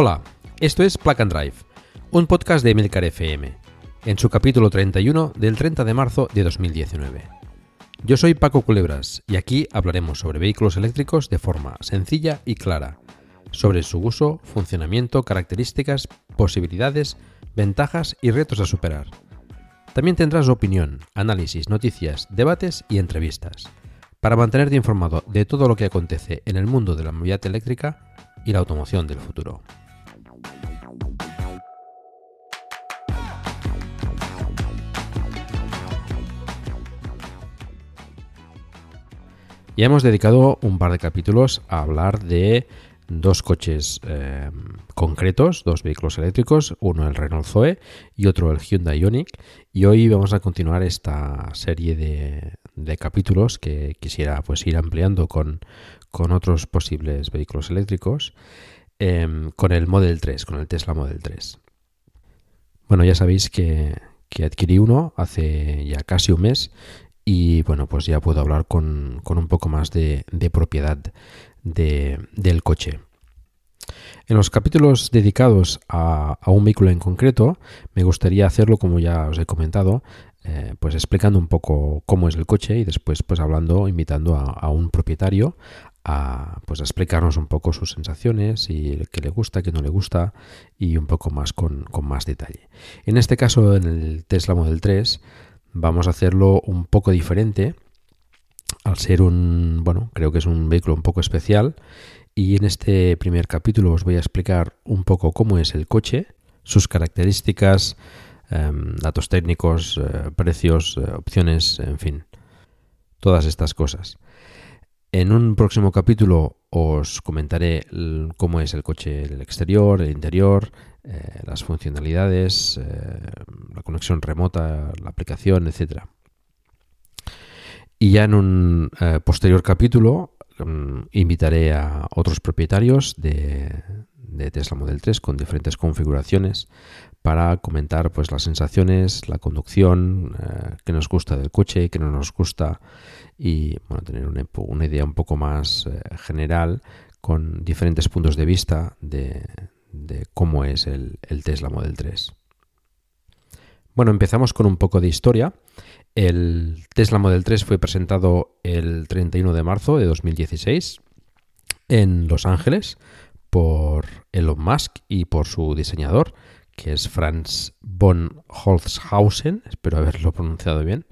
Hola, esto es Plug and Drive, un podcast de Emilcar FM, en su capítulo 31 del 30 de marzo de 2019. Yo soy Paco Culebras y aquí hablaremos sobre vehículos eléctricos de forma sencilla y clara, sobre su uso, funcionamiento, características, posibilidades, ventajas y retos a superar. También tendrás opinión, análisis, noticias, debates y entrevistas, para mantenerte informado de todo lo que acontece en el mundo de la movilidad eléctrica y la automoción del futuro. Ya hemos dedicado un par de capítulos a hablar de dos coches eh, concretos, dos vehículos eléctricos, uno el Renault Zoe y otro el Hyundai Ioniq. Y hoy vamos a continuar esta serie de, capítulos que quisiera pues ir ampliando con, con otros posibles vehículos eléctricos em, con el Model 3, con el Tesla Model 3. Bueno, ya sabéis que, que adquirí uno hace ya casi un mes y bueno, pues ya puedo hablar con, con un poco más de, de propiedad de, del coche. En los capítulos dedicados a, a, un vehículo en concreto, me gustaría hacerlo, como ya os he comentado, eh, pues explicando un poco cómo es el coche y después pues hablando, invitando a, un propietario a, pues, a explicarnos un poco sus sensaciones y qué le gusta, qué no le gusta y un poco más con, con más detalle. En este caso, en el Tesla Model 3, vamos a hacerlo un poco diferente al ser un, bueno, creo que es un vehículo un poco especial y en este primer capítulo os voy a explicar un poco cómo es el coche, sus características, eh, datos técnicos, eh, precios, eh, opciones, en fin, todas estas cosas. En un próximo capítulo os comentaré cómo es el coche del exterior, el interior, eh, las funcionalidades, eh, la conexión remota, la aplicación, etc. Y ya en un eh, posterior capítulo um, invitaré a otros propietarios de, Tesla Model 3 con diferentes configuraciones para comentar pues, las sensaciones, la conducción, qué nos gusta del coche, qué no nos gusta y bueno, tener una, idea un poco más general con diferentes puntos de vista de, de cómo es el, el, Tesla Model 3. Bueno, empezamos con un poco de historia. El Tesla Model 3 fue presentado el 31 de marzo de 2016 en Los Ángeles por Elon Musk y por su diseñador, que es Franz von Holzhausen, espero haberlo pronunciado bien.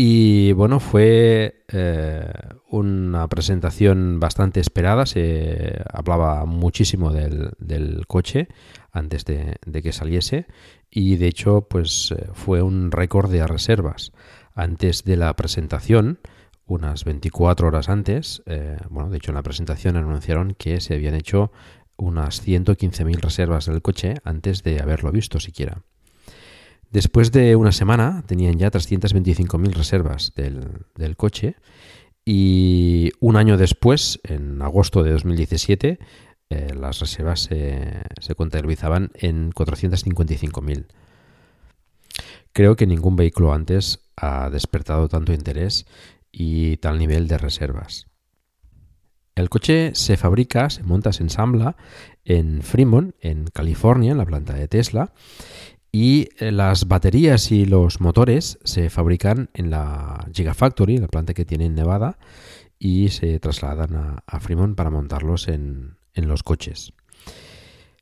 Y bueno, fue eh, una presentación bastante esperada, se hablaba muchísimo del, coche antes de, de, que saliese y de hecho pues eh, fue un récord de reservas. Antes de la presentación, unas 24 horas antes, eh, bueno, de hecho en la presentación anunciaron que se habían hecho unas 115.000 reservas del coche antes de haberlo visto siquiera. Después de una semana tenían ya 325.000 reservas del, coche y un año después, en agosto de 2017, eh, las reservas se, se contabilizaban en 455.000. Creo que ningún vehículo antes ha despertado tanto interés y tal nivel de reservas. El coche se fabrica, se monta, se ensambla en Fremont, en California, en la planta de Tesla, y eh, las baterías y los motores se fabrican en la Gigafactory, la planta que tiene en Nevada, y se trasladan a, Fremont para montarlos en, en, los coches.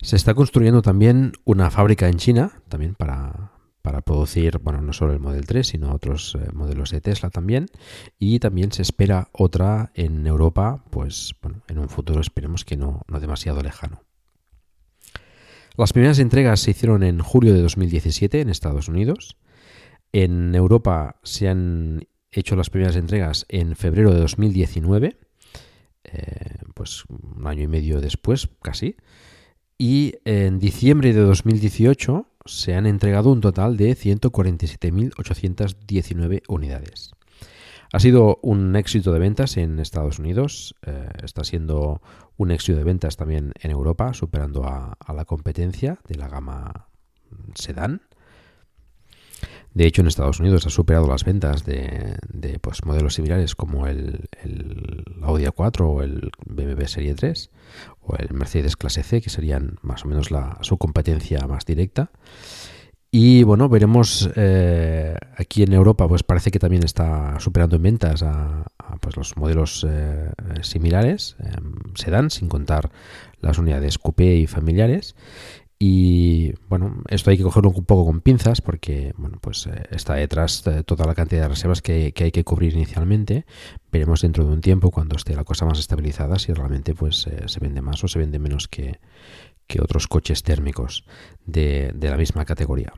Se está construyendo también una fábrica en China, también para, para producir, bueno, no solo el Model 3, sino otros eh, modelos de Tesla también. Y también se espera otra en Europa, pues bueno, en un futuro esperemos que no, no demasiado lejano. Las primeras entregas se hicieron en julio de 2017 en Estados Unidos. En Europa se han hecho las primeras entregas en febrero de 2019, eh, pues un año y medio después casi. Y en diciembre de 2018 se han entregado un total de 147.819 unidades. Ha sido un éxito de ventas en Estados Unidos, eh, está siendo un éxito de ventas también en Europa, superando a, la competencia de la gama sedán. De hecho, en Estados Unidos ha superado las ventas de, pues, modelos similares como el, el, Audi A4 o el BMW Serie 3 o el Mercedes Clase C, que serían más o menos la, su competencia más directa. Y bueno, veremos eh, aquí en Europa, pues parece que también está superando en ventas a, pues los modelos eh, similares, eh, sedán, sin contar las unidades coupé y familiares. Y bueno, esto hay que cogerlo un poco con pinzas porque bueno, pues eh, está detrás de toda la cantidad de reservas que, hay que cubrir inicialmente. Veremos dentro de un tiempo, cuando esté la cosa más estabilizada, si realmente pues se vende más o se vende menos que, otros coches térmicos de, de, la misma categoría.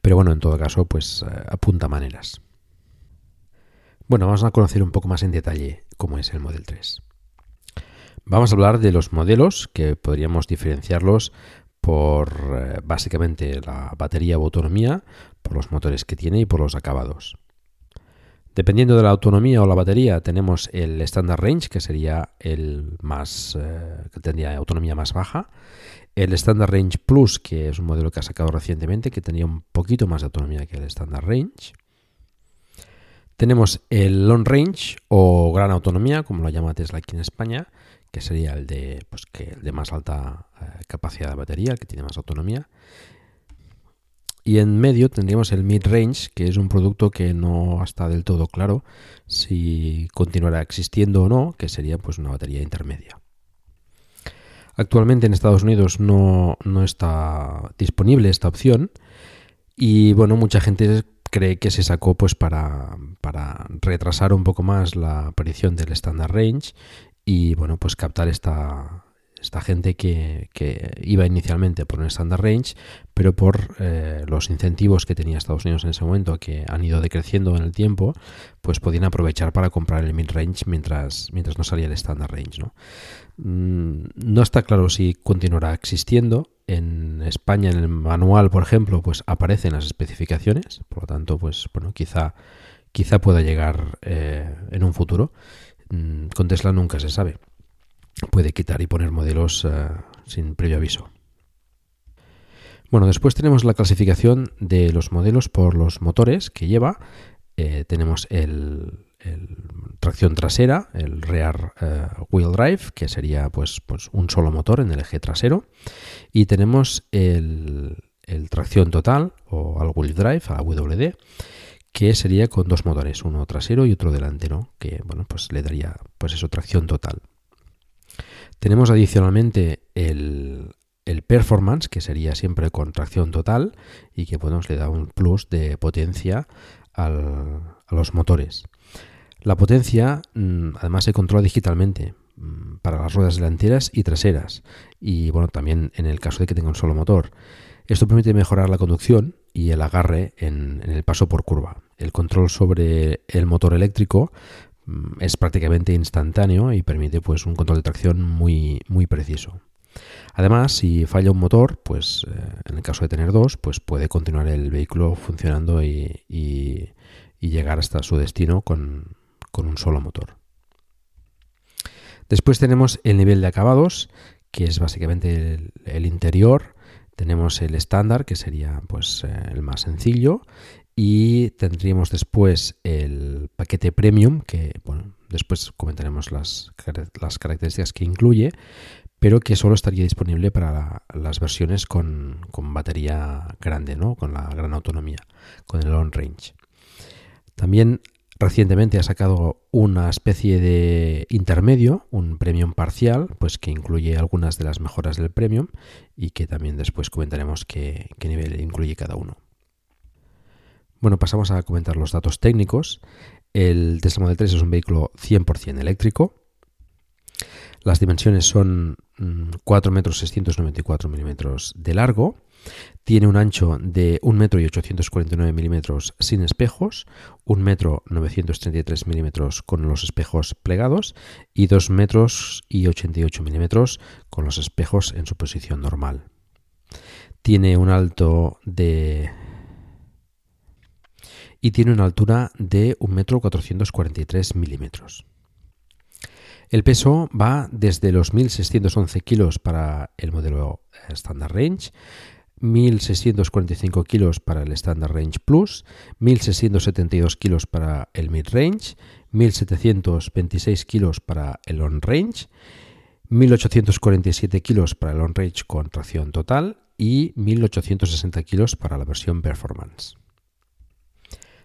Pero bueno, en todo caso, pues eh, apunta maneras. Bueno, vamos a conocer un poco más en detalle cómo es el Model 3. Vamos a hablar de los modelos que podríamos diferenciarlos por eh, básicamente la batería o autonomía, por los motores que tiene y por los acabados. Dependiendo de la autonomía o la batería, tenemos el Standard Range, que sería el más eh, que tendría autonomía más baja, el Standard Range Plus, que es un modelo que ha sacado recientemente, que tenía un poquito más de autonomía que el Standard Range. Tenemos el Long Range o Gran Autonomía, como lo llama Tesla aquí en España, que sería el de, pues, que el de más alta eh, capacidad de batería, el que tiene más autonomía. Y en medio tendríamos el mid-range, que es un producto que no está del todo claro si continuará existiendo o no, que sería pues una batería intermedia. Actualmente en Estados Unidos no, no está disponible esta opción y bueno, mucha gente cree que se sacó pues para, para retrasar un poco más la aparición del Standard Range y bueno, pues captar esta, esta gente que, iba inicialmente por un standard range, pero por eh, los incentivos que tenía Estados Unidos en ese momento, que han ido decreciendo en el tiempo, pues podían aprovechar para comprar el mid range mientras, mientras no salía el standard range. ¿no? Mm, no está claro si continuará existiendo. En España, en el manual, por ejemplo, pues aparecen las especificaciones, por lo tanto, pues bueno, quizá, quizá pueda llegar eh, en un futuro. Mm, con Tesla nunca se sabe. Puede quitar y poner modelos eh, sin previo aviso. Bueno, después tenemos la clasificación de los modelos por los motores que lleva. Eh, tenemos el, tracción trasera, el rear eh, wheel drive, que sería pues, pues, un solo motor en el eje trasero. Y tenemos el, el tracción total o al wheel drive, a WD, que sería con dos motores, uno trasero y otro delantero, que bueno, pues le daría pues eso, tracción total. Tenemos adicionalmente el, performance, que sería siempre con tracción total y que bueno, le da un plus de potencia a los motores. La potencia mm, además se controla digitalmente mm, para las ruedas delanteras y traseras y bueno, también en el caso de que tenga un solo motor. Esto permite mejorar la conducción y el agarre en, el paso por curva. El control sobre el motor eléctrico mm, es prácticamente instantáneo y permite pues un control de tracción muy, muy preciso. Además, si falla un motor, pues eh, en el caso de tener dos, pues puede continuar el vehículo funcionando y, llegar hasta su destino con, un solo motor. Después tenemos el nivel de acabados, que es básicamente el interior, tenemos el estándar, que sería pues eh, el más sencillo, y tendríamos después el paquete premium, que bueno, después comentaremos las, las características que incluye, pero que solo estaría disponible para las versiones con, batería grande, ¿no? con la gran autonomía, con el long range. También Recientemente ha sacado una especie de intermedio, un premium parcial, pues que incluye algunas de las mejoras del premium y que también después comentaremos qué, nivel incluye cada uno. Bueno, pasamos a comentar los datos técnicos. El Tesla Model 3 es un vehículo 100% eléctrico. Las dimensiones son 4 mm, metros 694 milímetros de largo. Tiene un ancho de 1 metro y 849 milímetros sin espejos, 1 metro 933 milímetros con los espejos plegados y 2 metros y 88 milímetros con los espejos en su posición normal. Tiene un alto de y tiene una altura de 1,443 metro 443 milímetros. El peso va desde los 1.611 kilos para el modelo eh, Standard Range, 1.645 kilos para el Standard Range Plus, 1.672 kilos para el Mid Range, 1.726 kilos para el Long Range, 1.847 kilos para el Long Range con tracción total y 1.860 kilos para la versión Performance.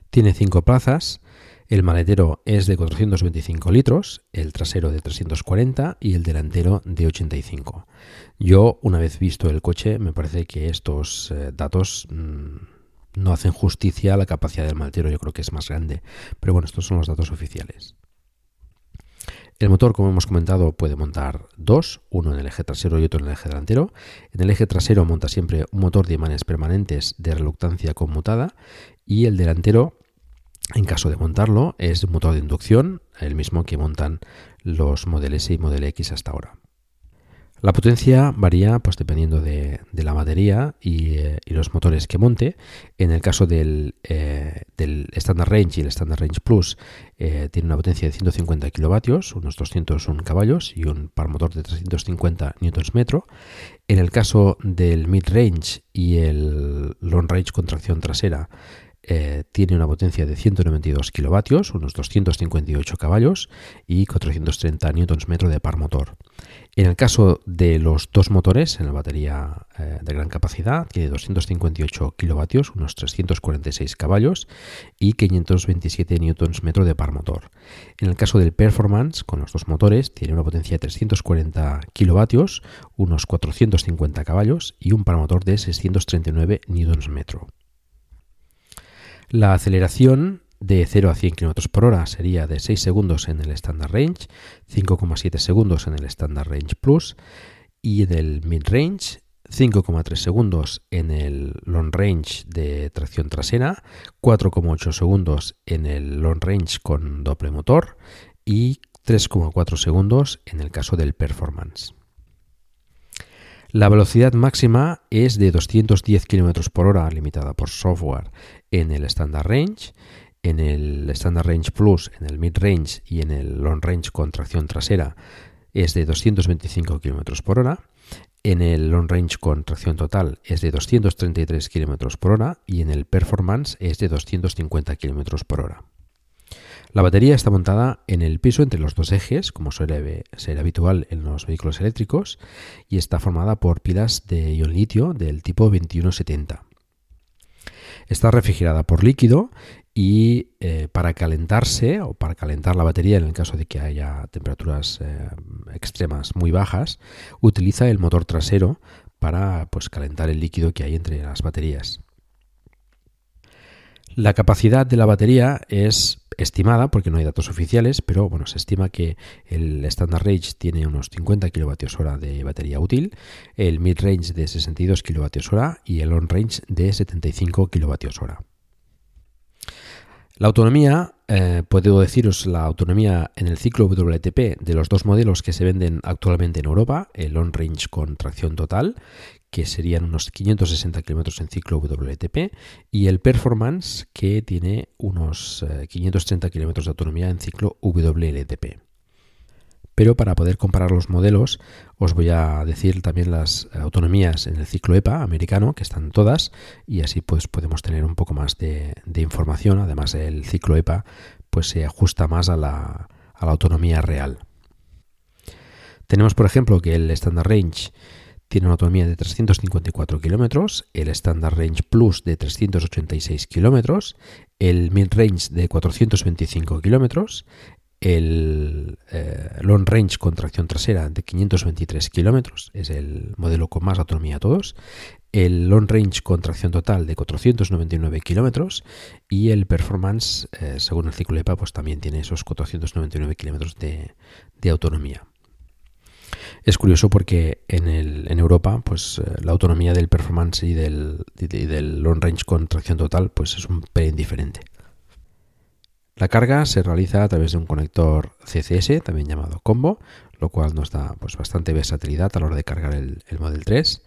Tiene cinco plazas. El maletero es de 425 litros, el trasero de 340 y el delantero de 85. Yo, una vez visto el coche, me parece que estos eh, datos mm, no hacen justicia a la capacidad del maletero, yo creo que es más grande. Pero bueno, estos son los datos oficiales. El motor, como hemos comentado, puede montar dos, uno en el eje trasero y otro en el eje delantero. En el eje trasero monta siempre un motor de imanes permanentes de reluctancia conmutada y el delantero, en caso de montarlo, es un motor de inducción, el mismo que montan los Model S y Model X hasta ahora. La potencia varía pues, dependiendo de, la batería eh, y, los motores que monte. En el caso del, eh, Standard Range y el Standard Range Plus eh, tiene una potencia de 150 kilovatios, unos 201 caballos y un par motor de 350 Nm. En el caso del Mid Range y el Long Range con tracción trasera eh, tiene una potencia de 192 kilovatios, unos 258 caballos y 430 Nm de par motor. En el caso de los dos motores en la batería eh, de gran capacidad, tiene 258 kilovatios, unos 346 caballos y 527 Nm de par motor. En el caso del Performance, con los dos motores, tiene una potencia de 340 kilovatios, unos 450 caballos y un par motor de 639 Nm. La aceleración de 0 a 100 km por hora sería de 6 segundos en el Standard Range, 5,7 segundos en el Standard Range Plus y en el Mid Range 5,3 segundos en el Long Range de tracción trasera, 4,8 segundos en el Long Range con doble motor y 3,4 segundos en el caso del Performance. La velocidad máxima es de 210 km por hora, limitada por software, en el Standard Range, en el Standard Range Plus, en el Mid Range y en el Long Range con tracción trasera es de 225 km por hora. En el Long Range con tracción total es de 233 km por hora y en el Performance es de 250 km por hora. La batería está montada en el piso entre los dos ejes, como suele ser habitual en los vehículos eléctricos, y está formada por pilas de ion litio del tipo 2170. Está refrigerada por líquido y eh, para calentarse o para calentar la batería en el caso de que haya temperaturas eh, extremas muy bajas, utiliza el motor trasero para pues, calentar el líquido que hay entre las baterías. La capacidad de la batería es estimada, porque no hay datos oficiales, pero bueno, se estima que el Standard Range tiene unos 50 kWh de batería útil, el Mid Range de 62 kWh y el Long Range de 75 kWh. La autonomía, eh, puedo deciros la autonomía en el ciclo WLTP de los dos modelos que se venden actualmente en Europa, el Long Range con tracción total, que serían unos 560 kilómetros en ciclo WLTP, y el Performance, que tiene unos 530 eh, kilómetros de autonomía en ciclo WLTP. Pero para poder comparar los modelos, os voy a decir también las autonomías en el ciclo EPA americano, que están todas, y así pues podemos tener un poco más de, información. Además, el ciclo EPA pues se ajusta más a la, a la autonomía real. Tenemos, por ejemplo, que el Standard Range Tiene una autonomía de 354 kilómetros, el Standard Range Plus de 386 kilómetros, el Mid Range de 425 kilómetros, el eh, Long Range con tracción trasera de 523 kilómetros, es el modelo con más autonomía de todos, el Long Range con tracción total de 499 kilómetros y el Performance, eh, según el ciclo EPA, pues también tiene esos 499 kilómetros de, autonomía. Es curioso porque en, Europa pues, eh, la autonomía del performance y del, del, long range con tracción total pues, es un pelín diferente. La carga se realiza a través de un conector CCS, también llamado combo, lo cual nos da pues, bastante versatilidad a la hora de cargar el, el Model 3.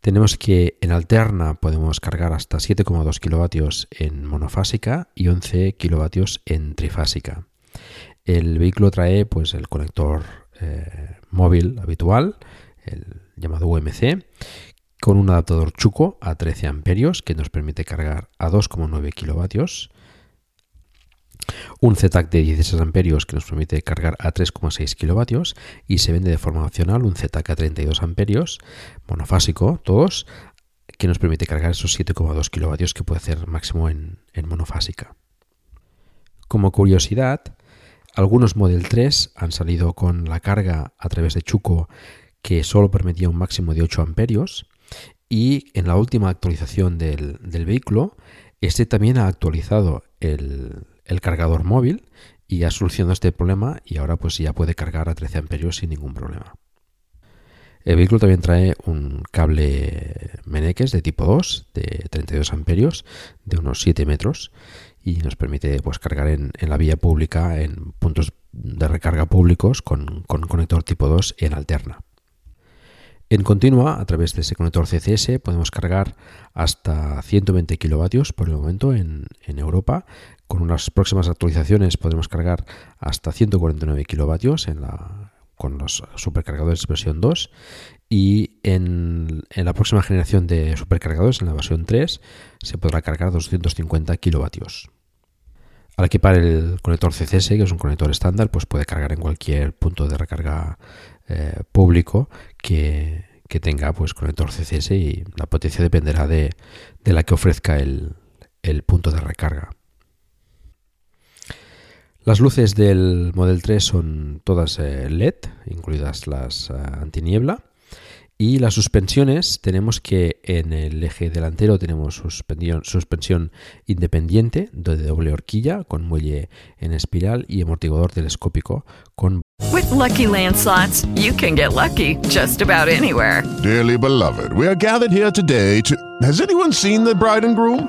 Tenemos que en alterna podemos cargar hasta 7,2 kilovatios en monofásica y 11 kilovatios en trifásica. El vehículo trae pues el conector eh, móvil habitual, el llamado UMC, con un adaptador Chuco a 13 amperios que nos permite cargar a 2,9 kilovatios. Un ZTAC de 16 amperios que nos permite cargar a 3,6 kilovatios y se vende de forma opcional un ZTAC a 32 amperios monofásico, todos, que nos permite cargar esos 7,2 kilovatios que puede hacer máximo en, en monofásica. Como curiosidad, algunos Model 3 han salido con la carga a través de Chuco que solo permitía un máximo de 8 amperios y en la última actualización del, vehículo este también ha actualizado el, cargador móvil y ha solucionado este problema y ahora pues ya puede cargar a 13 amperios sin ningún problema. El vehículo también trae un cable Meneques de tipo 2 de 32 amperios de unos 7 metros y nos permite pues, cargar en, la vía pública en puntos de recarga públicos con, conector tipo 2 en alterna. En continua, a través de ese conector CCS, podemos cargar hasta 120 kilovatios por el momento en, Europa. Con unas próximas actualizaciones podremos cargar hasta 149 kilovatios en la, con los supercargadores versión 2 y en, la próxima generación de supercargadores, en la versión 3, se podrá cargar 250 kilovatios. Al equipar el conector CCS, que es un conector estándar, pues puede cargar en cualquier punto de recarga eh, público que, tenga pues conector CCS y la potencia dependerá de, la que ofrezca el, punto de recarga. Las luces del Model 3 son todas eh, LED, incluidas las eh, antiniebla. Y las suspensiones, tenemos que en el eje delantero tenemos suspensión, suspensión independiente de doble horquilla con muelle en espiral y amortiguador telescópico con With lucky landslots, you can get lucky just about anywhere. Dearly beloved, we are gathered here today to Has anyone seen the bride and groom?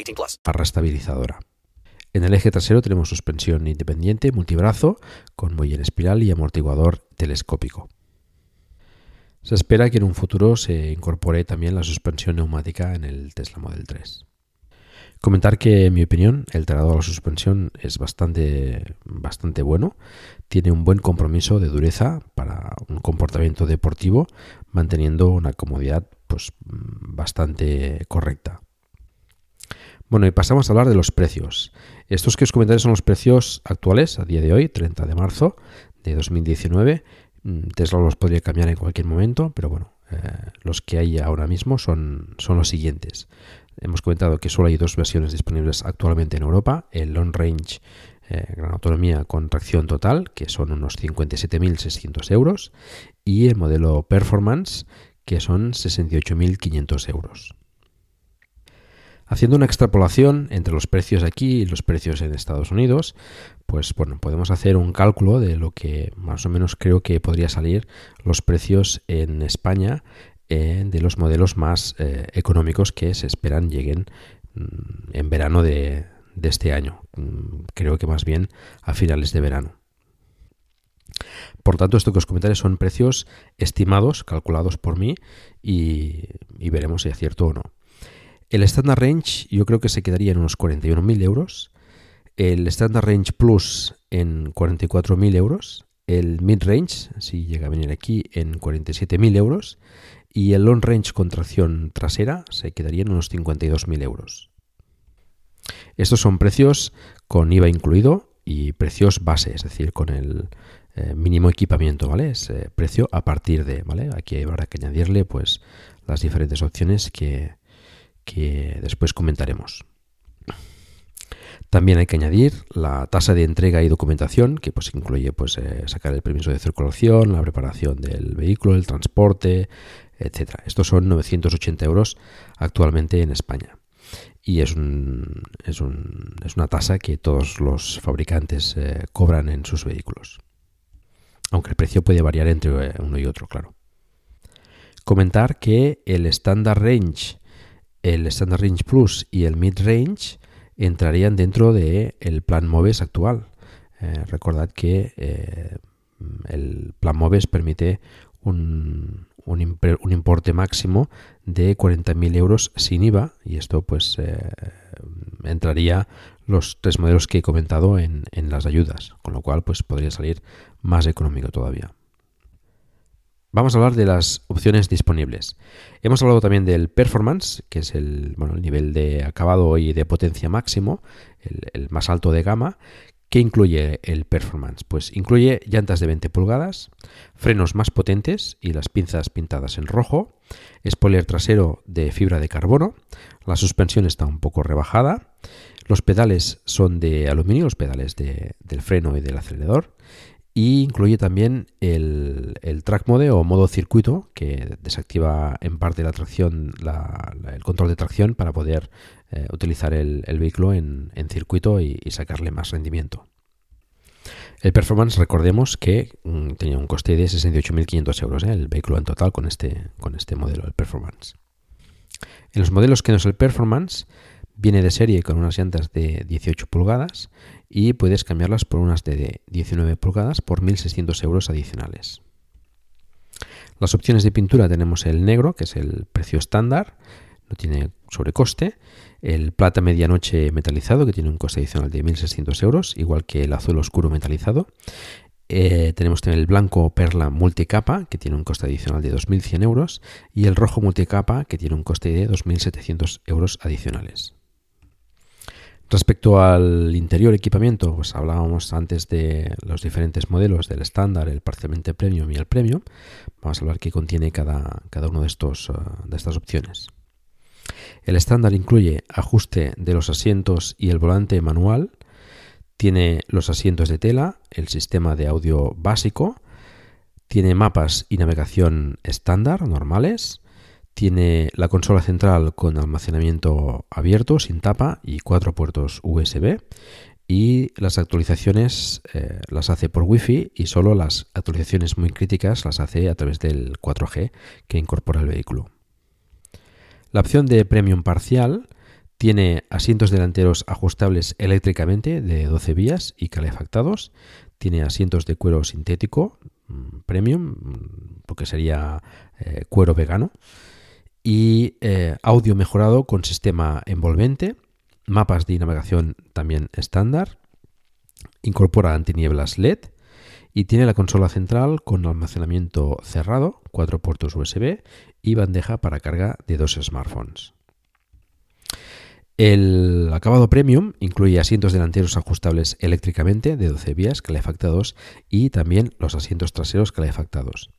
18 plus. Barra estabilizadora. En el eje trasero tenemos suspensión independiente multibrazo con muelle en espiral y amortiguador telescópico. Se espera que en un futuro se incorpore también la suspensión neumática en el Tesla Model 3. Comentar que, en mi opinión, el tratado de la suspensión es bastante, bastante bueno. Tiene un buen compromiso de dureza para un comportamiento deportivo, manteniendo una comodidad pues, bastante correcta. Bueno, y pasamos a hablar de los precios. Estos que os comentaré son los precios actuales a día de hoy, 30 de marzo de 2019, Mm, Tesla los podría cambiar en cualquier momento, pero bueno, eh, los que hay ahora mismo son, son los siguientes. Hemos comentado que solo hay dos versiones disponibles actualmente en Europa, el Long Range eh, Gran Autonomía con tracción total, que son unos 57.600 euros, y el modelo Performance, que son 68.500 euros. Haciendo una extrapolación entre los precios aquí y los precios en Estados Unidos, pues bueno, podemos hacer un cálculo de lo que más o menos creo que podría salir los precios en España eh, de los modelos más eh, económicos que se esperan lleguen mm, en verano de, este año. Mm, creo que más bien a finales de verano. Por tanto, esto que son precios estimados, calculados por mí, y, y veremos si acierto o no. El Standard Range yo creo que se quedaría en unos 41.000 euros. El Standard Range Plus en 44.000 euros. El Mid Range, si llega a venir aquí, en 47.000 euros. Y el Long Range con tracción trasera se quedaría en unos 52.000 euros. Estos son precios con IVA incluido y precios base, es decir, con el eh, mínimo equipamiento, ¿vale? Es eh, precio a partir de, ¿vale? Aquí habrá que añadirle pues las diferentes opciones que, que después comentaremos. También hay que añadir la tasa de entrega y documentación, que pues incluye pues, eh, sacar el permiso de circulación, la preparación del vehículo, el transporte, etc. Estos son 980 euros actualmente en España. Y es, un, es, un, es una tasa que todos los fabricantes eh, cobran en sus vehículos. Aunque el precio puede variar entre eh, uno y otro, claro. Comentar que el Standard Range el Standard Range Plus y el Mid Range entrarían dentro del el plan MOVES actual. Eh, recordad que eh, el plan MOVES permite un, un, importe máximo de 40.000 euros sin IVA y esto pues eh, entraría los tres modelos que he comentado en, en las ayudas, con lo cual pues podría salir más económico todavía. Vamos a hablar de las opciones disponibles. Hemos hablado también del performance, que es el, nivel de acabado y de potencia máximo, el, más alto de gama. ¿Qué incluye el performance? Pues incluye llantas de 20 pulgadas, frenos más potentes y las pinzas pintadas en rojo, spoiler trasero de fibra de carbono, la suspensión está un poco rebajada, los pedales son de aluminio, los pedales del freno y del acelerador, incluye también el, track mode o modo circuito que desactiva en parte la tracción, el control de tracción para poder eh, utilizar el, vehículo en, circuito y, sacarle más rendimiento. El Performance, recordemos que mm, tenía un coste de 68.500 euros, ¿eh? el vehículo en total con este, con este modelo, el Performance. En los modelos que no es el Performance, viene de serie con unas llantas de 18 pulgadas y puedes cambiarlas por unas de 19 pulgadas por 1.600 euros adicionales. Las opciones de pintura tenemos el negro, que es el precio estándar, no tiene sobrecoste, el plata medianoche metalizado, que tiene un coste adicional de 1.600 euros, igual que el azul oscuro metalizado. Eh, tenemos también el blanco perla multicapa, que tiene un coste adicional de 2.100 euros, y el rojo multicapa, que tiene un coste de 2.700 euros adicionales. Respecto al interior equipamiento, pues hablábamos antes de los diferentes modelos del estándar, el parcialmente premium y el premium. Vamos a hablar qué contiene cada, cada uno de, uh, de estas opciones. El estándar incluye ajuste de los asientos y el volante manual. Tiene los asientos de tela, el sistema de audio básico. Tiene mapas y navegación estándar normales tiene la consola central con almacenamiento abierto, sin tapa y cuatro puertos USB. Y las actualizaciones eh, las hace por Wi-Fi y solo las actualizaciones muy críticas las hace a través del 4G que incorpora el vehículo. La opción de Premium parcial tiene asientos delanteros ajustables eléctricamente de 12 vías y calefactados. Tiene asientos de cuero sintético mm, premium, mm, porque sería eh, cuero vegano y eh, audio mejorado con sistema envolvente, mapas de navegación también estándar, incorpora antinieblas LED y tiene la consola central con almacenamiento cerrado, cuatro puertos USB y bandeja para carga de dos smartphones. El acabado premium incluye asientos delanteros ajustables eléctricamente de 12 vías calefactados y también los asientos traseros calefactados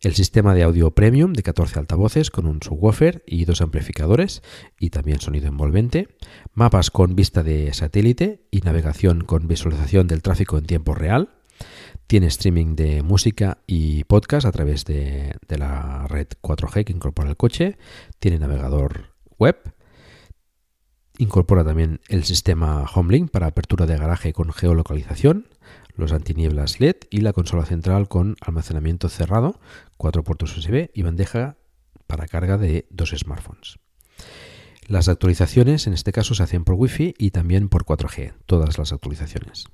el sistema de audio premium de 14 altavoces con un subwoofer y dos amplificadores y también sonido envolvente, mapas con vista de satélite y navegación con visualización del tráfico en tiempo real, tiene streaming de música y podcast a través de, la red 4G que incorpora el coche, tiene navegador web, Incorpora también el sistema HomeLink para apertura de garaje con geolocalización, los antinieblas LED y la consola central con almacenamiento cerrado, cuatro puertos USB y bandeja para carga de dos smartphones. Las actualizaciones en este caso se hacen por Wi-Fi y también por 4G, todas las actualizaciones.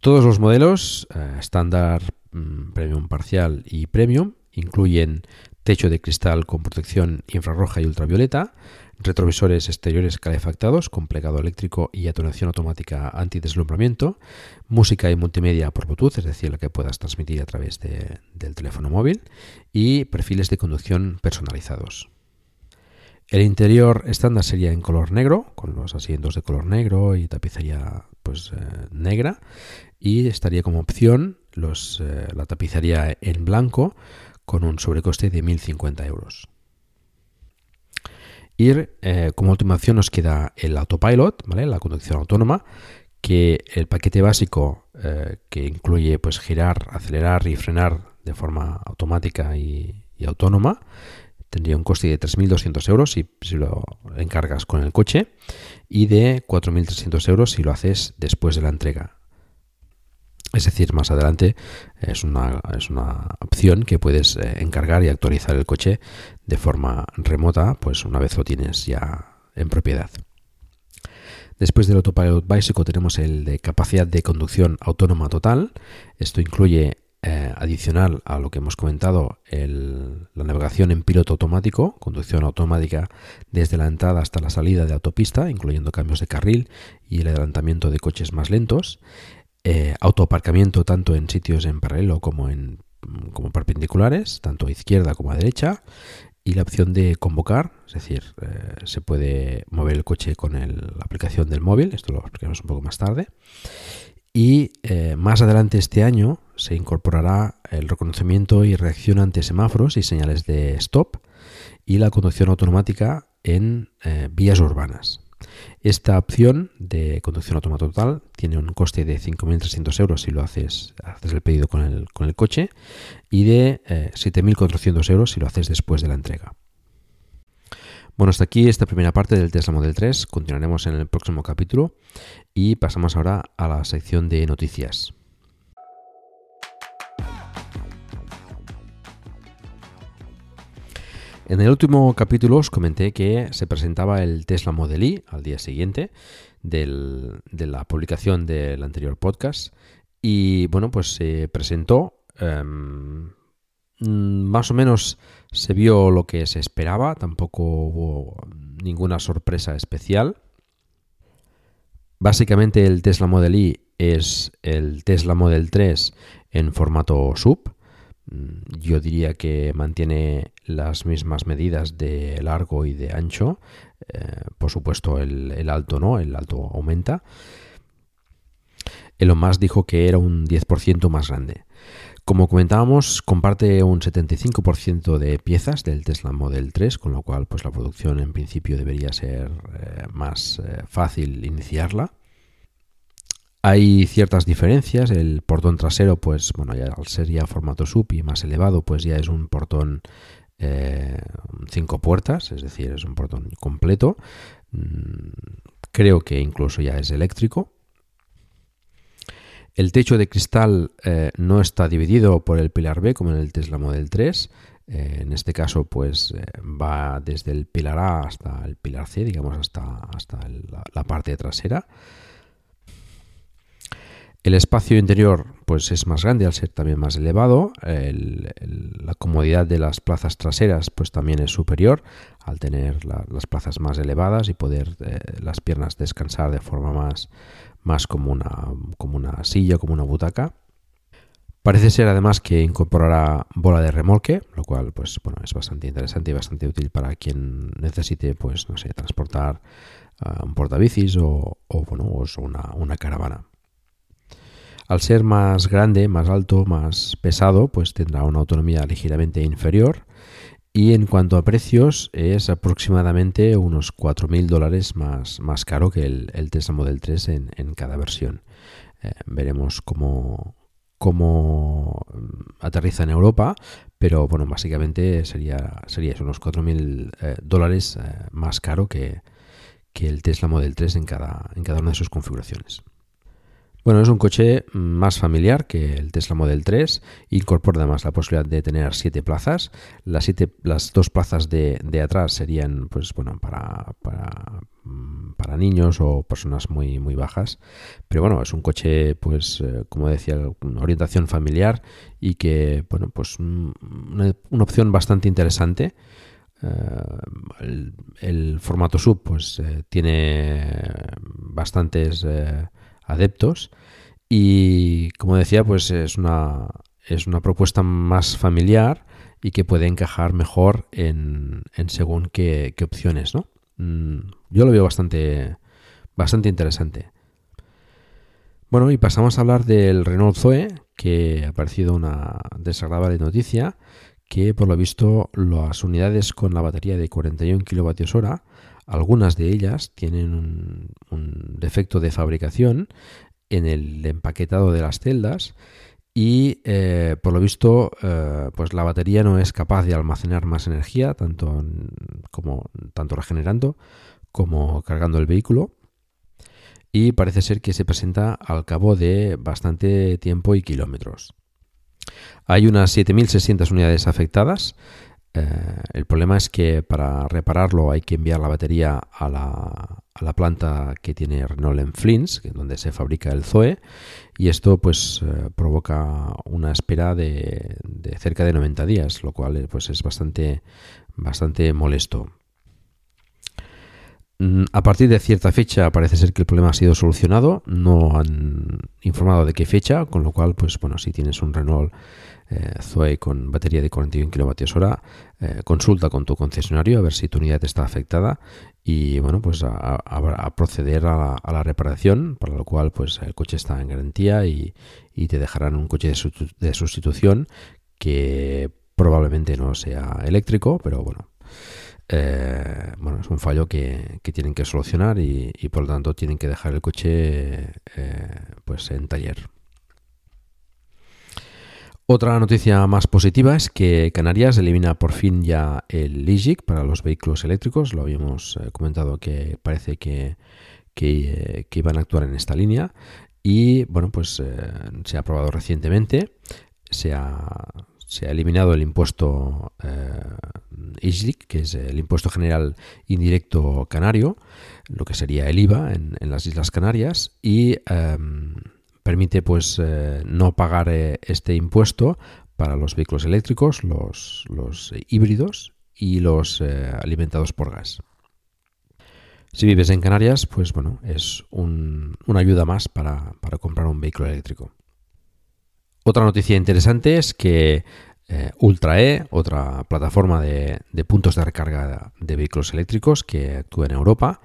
Todos los modelos eh, estándar, mm, premium parcial y premium incluyen techo de cristal con protección infrarroja y ultravioleta, retrovisores exteriores calefactados con plegado eléctrico y atonación automática antideslumbramiento, música y multimedia por Bluetooth, es decir, la que puedas transmitir a través del teléfono móvil, y perfiles de conducción personalizados. El interior estándar sería en color negro, con los asientos de color negro y tapicería pues, eh, negra, y estaría como opción los, eh, la tapicería en blanco con un sobrecoste de 1.050 euros. Y eh, como última opción nos queda el autopilot, ¿vale? la conducción autónoma, que el paquete básico eh, que incluye pues, girar, acelerar y frenar de forma automática y, autónoma tendría un coste de 3.200 euros si, si, lo encargas con el coche y de 4.300 euros si lo haces después de la entrega. Es decir, más adelante es una, es una opción que puedes eh, encargar y actualizar el coche de forma remota, pues una vez lo tienes ya en propiedad. Después del Autopilot básico tenemos el de capacidad de conducción autónoma total. Esto incluye, eh, adicional a lo que hemos comentado, la navegación en piloto automático, conducción automática desde la entrada hasta la salida de autopista, incluyendo cambios de carril y el adelantamiento de coches más lentos eh, autoaparcamiento tanto en sitios en paralelo como en como perpendiculares, tanto a izquierda como a derecha, y la opción de convocar, es decir, eh, se puede mover el coche con la aplicación del móvil, esto lo explicaremos un poco más tarde. Y eh, más adelante este año se incorporará el reconocimiento y reacción ante semáforos y señales de stop y la conducción automática en vías urbanas. Esta opción de conducción autónoma total tiene un coste de 5.300 euros si lo haces, haces el pedido con el, con el coche y de 7.400 eh, euros si lo haces después de la entrega. Bueno, hasta aquí esta primera parte del Tesla Model 3. Continuaremos en el próximo capítulo y pasamos ahora a la sección de noticias. En el último capítulo os comenté que se presentaba el Tesla Model Y al día siguiente de la publicación del anterior podcast y bueno, pues se presentó. Em, más o menos se vio lo que se esperaba, tampoco hubo ninguna sorpresa especial. Básicamente el Tesla Model Y es el Tesla Model 3 en formato sub, Mm, yo diría que mantiene las mismas medidas de largo y de ancho. Eh, por supuesto, el, alto no, el alto aumenta. Elon Musk dijo que era un 10% más grande. Como comentábamos, comparte un 75% de piezas del Tesla Model 3, con lo cual pues, la producción en principio debería ser eh, más eh, fácil iniciarla. Hay ciertas diferencias. El portón trasero, pues bueno, ya al ser ya formato sub y más elevado, pues ya es un portón eh, cinco puertas, es decir, es un portón completo. Mm, creo que incluso ya es eléctrico. El techo de cristal eh, no está dividido por el pilar B como en el Tesla Model 3. Eh, en este caso, pues va desde el pilar A hasta el pilar C, digamos, hasta, hasta la parte trasera. El espacio interior pues es más grande al ser también más elevado. la comodidad de las plazas traseras pues también es superior al tener las plazas más elevadas y poder eh, las piernas descansar de forma más, más como, una, como una silla, como una butaca. Parece ser además que incorporará bola de remolque, lo cual pues bueno es bastante interesante y bastante útil para quien necesite pues no sé transportar ah, un portabicis o, o bueno o una, una caravana. Al ser más grande, más alto, más pesado, pues tendrá una autonomía ligeramente inferior. Y en cuanto a precios, es aproximadamente unos 4.000 dólares más, más caro que el, Tesla Model 3 en, cada versión. Eh, veremos cómo, cómo mm, aterriza en Europa, pero bueno, básicamente sería, sería unos 4.000 eh, dólares eh, más caro que, que el Tesla Model 3 en cada, en cada una de sus configuraciones. Bueno, es un coche más familiar que el Tesla Model 3. Incorpora además la posibilidad de tener siete plazas. Las, siete, las dos plazas de, atrás serían, pues bueno, para, mm, para, niños o personas muy, muy bajas. Pero bueno, es un coche, pues, eh, como decía, una orientación familiar y que, bueno, pues mm, una, opción bastante interesante. Eh, el, formato sub, pues, eh, tiene bastantes adeptos y como decía pues es una, es una propuesta más familiar y que puede encajar mejor en, según qué, opciones ¿no? Mm, yo lo veo bastante bastante interesante bueno y pasamos a hablar del Renault Zoe que ha parecido una desagradable noticia que por lo visto las unidades con la batería de 41 kWh algunas de ellas tienen un, defecto de fabricación en el empaquetado de las celdas y eh, por lo visto eh, pues la batería no es capaz de almacenar más energía tanto como tanto regenerando como cargando el vehículo y parece ser que se presenta al cabo de bastante tiempo y kilómetros. Hay unas 7.600 unidades afectadas eh, el problema es que para repararlo hay que enviar la batería a la, planta que tiene Renault en Flins, donde se fabrica el Zoe, y esto pues eh, provoca una espera de, cerca de 90 días, lo cual eh, pues es bastante, bastante molesto. Mm, a partir de cierta fecha parece ser que el problema ha sido solucionado, no han informado de qué fecha, con lo cual, pues bueno, si tienes un Renault eh, Zoe con batería de 41 kWh, eh, consulta con tu concesionario a ver si tu unidad está afectada y bueno, pues a, proceder a la, reparación, para lo cual pues el coche está en garantía y, te dejarán un coche de, sustitución que probablemente no sea eléctrico, pero bueno, eh, bueno, es un fallo que, tienen que solucionar y, por lo tanto tienen que dejar el coche pues en taller. Otra noticia más positiva es que Canarias elimina por fin ya el LIGIC para los vehículos eléctricos. Lo habíamos eh, comentado que parece que, iban a actuar en esta línea. Y bueno, pues eh, se ha aprobado recientemente. Se ha, se ha eliminado el impuesto eh, que es el impuesto general indirecto canario, lo que sería el IVA en, las Islas Canarias. Y. Em, permite pues eh, no pagar eh, este impuesto para los vehículos eléctricos, los, híbridos y los eh, alimentados por gas. Si vives en Canarias, pues bueno, es una ayuda más para, comprar un vehículo eléctrico. Otra noticia interesante es que UltraE, otra plataforma de, de, puntos de recarga de vehículos eléctricos que actúa en Europa,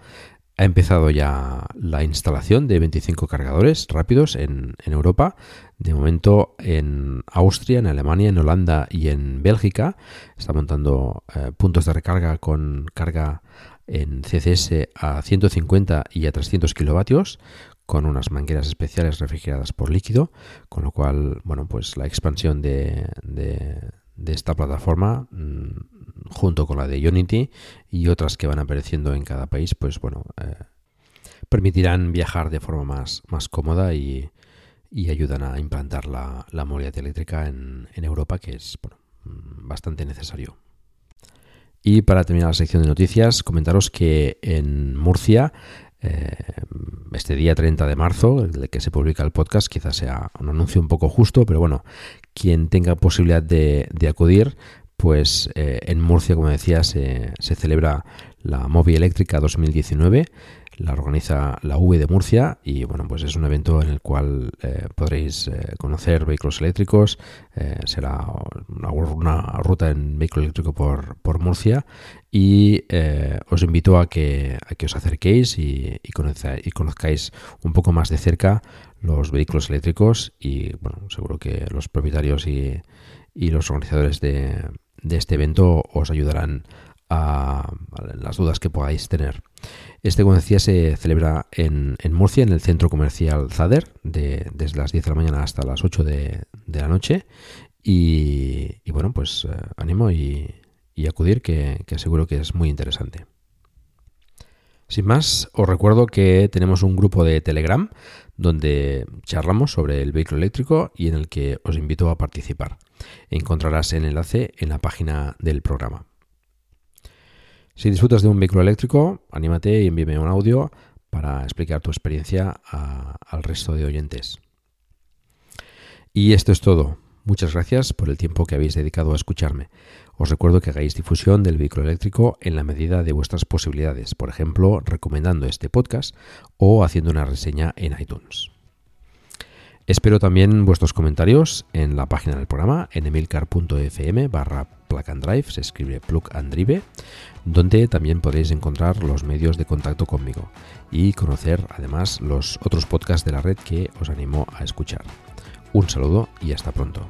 ha empezado ya la instalación de 25 cargadores rápidos en, Europa. De momento en Austria, en Alemania, en Holanda y en Bélgica. Está montando eh, puntos de recarga con carga en CCS a 150 y a 300 kilovatios con unas mangueras especiales refrigeradas por líquido, con lo cual, bueno, pues la expansión de, de esta plataforma mm, junto con la de Unity y otras que van apareciendo en cada país, pues bueno, eh, permitirán viajar de forma más, cómoda y, ayudan a implantar la, movilidad eléctrica en, Europa, que es mm, bastante necesario. Y para terminar la sección de noticias, comentaros que en Murcia este día 30 de marzo, el que se publica el podcast, quizás sea un anuncio un poco justo, pero bueno, quien tenga posibilidad de, acudir, pues eh, en Murcia, como decía, se, se celebra la Movi Eléctrica 2019 la organiza la V de Murcia y bueno, pues es un evento en el cual eh, podréis eh, conocer vehículos eléctricos, eh, será una, ruta en vehículo eléctrico por, por Murcia y os invito a que, a que os acerquéis y, y, conozcáis un poco más de cerca los vehículos eléctricos y bueno, seguro que los propietarios y, y los organizadores de, de este evento os ayudarán a, las dudas que podáis tener. Este, como decía, se celebra en, Murcia, en el centro comercial Zader, de, desde las 10 de la mañana hasta las 8 de, la noche. Y, bueno, pues eh, ánimo y, acudir, que, que, seguro que es muy interesante. Sin más, os recuerdo que tenemos un grupo de Telegram donde charlamos sobre el vehículo eléctrico y en el que os invito a participar. Encontrarás el enlace en la página del programa. Si disfrutas de un vehículo eléctrico, anímate y envíame un audio para explicar tu experiencia al resto de oyentes. Y esto es todo. Muchas gracias por el tiempo que habéis dedicado a escucharme. Os recuerdo que hagáis difusión del vehículo eléctrico en la medida de vuestras posibilidades, por ejemplo, recomendando este podcast o haciendo una reseña en iTunes. Espero también vuestros comentarios en la página del programa, en emilcar.fm barra plug and drive, se escribe plug and drive, donde también podéis encontrar los medios de contacto conmigo y conocer además los otros podcasts de la red que os animo a escuchar. Un saludo y hasta pronto.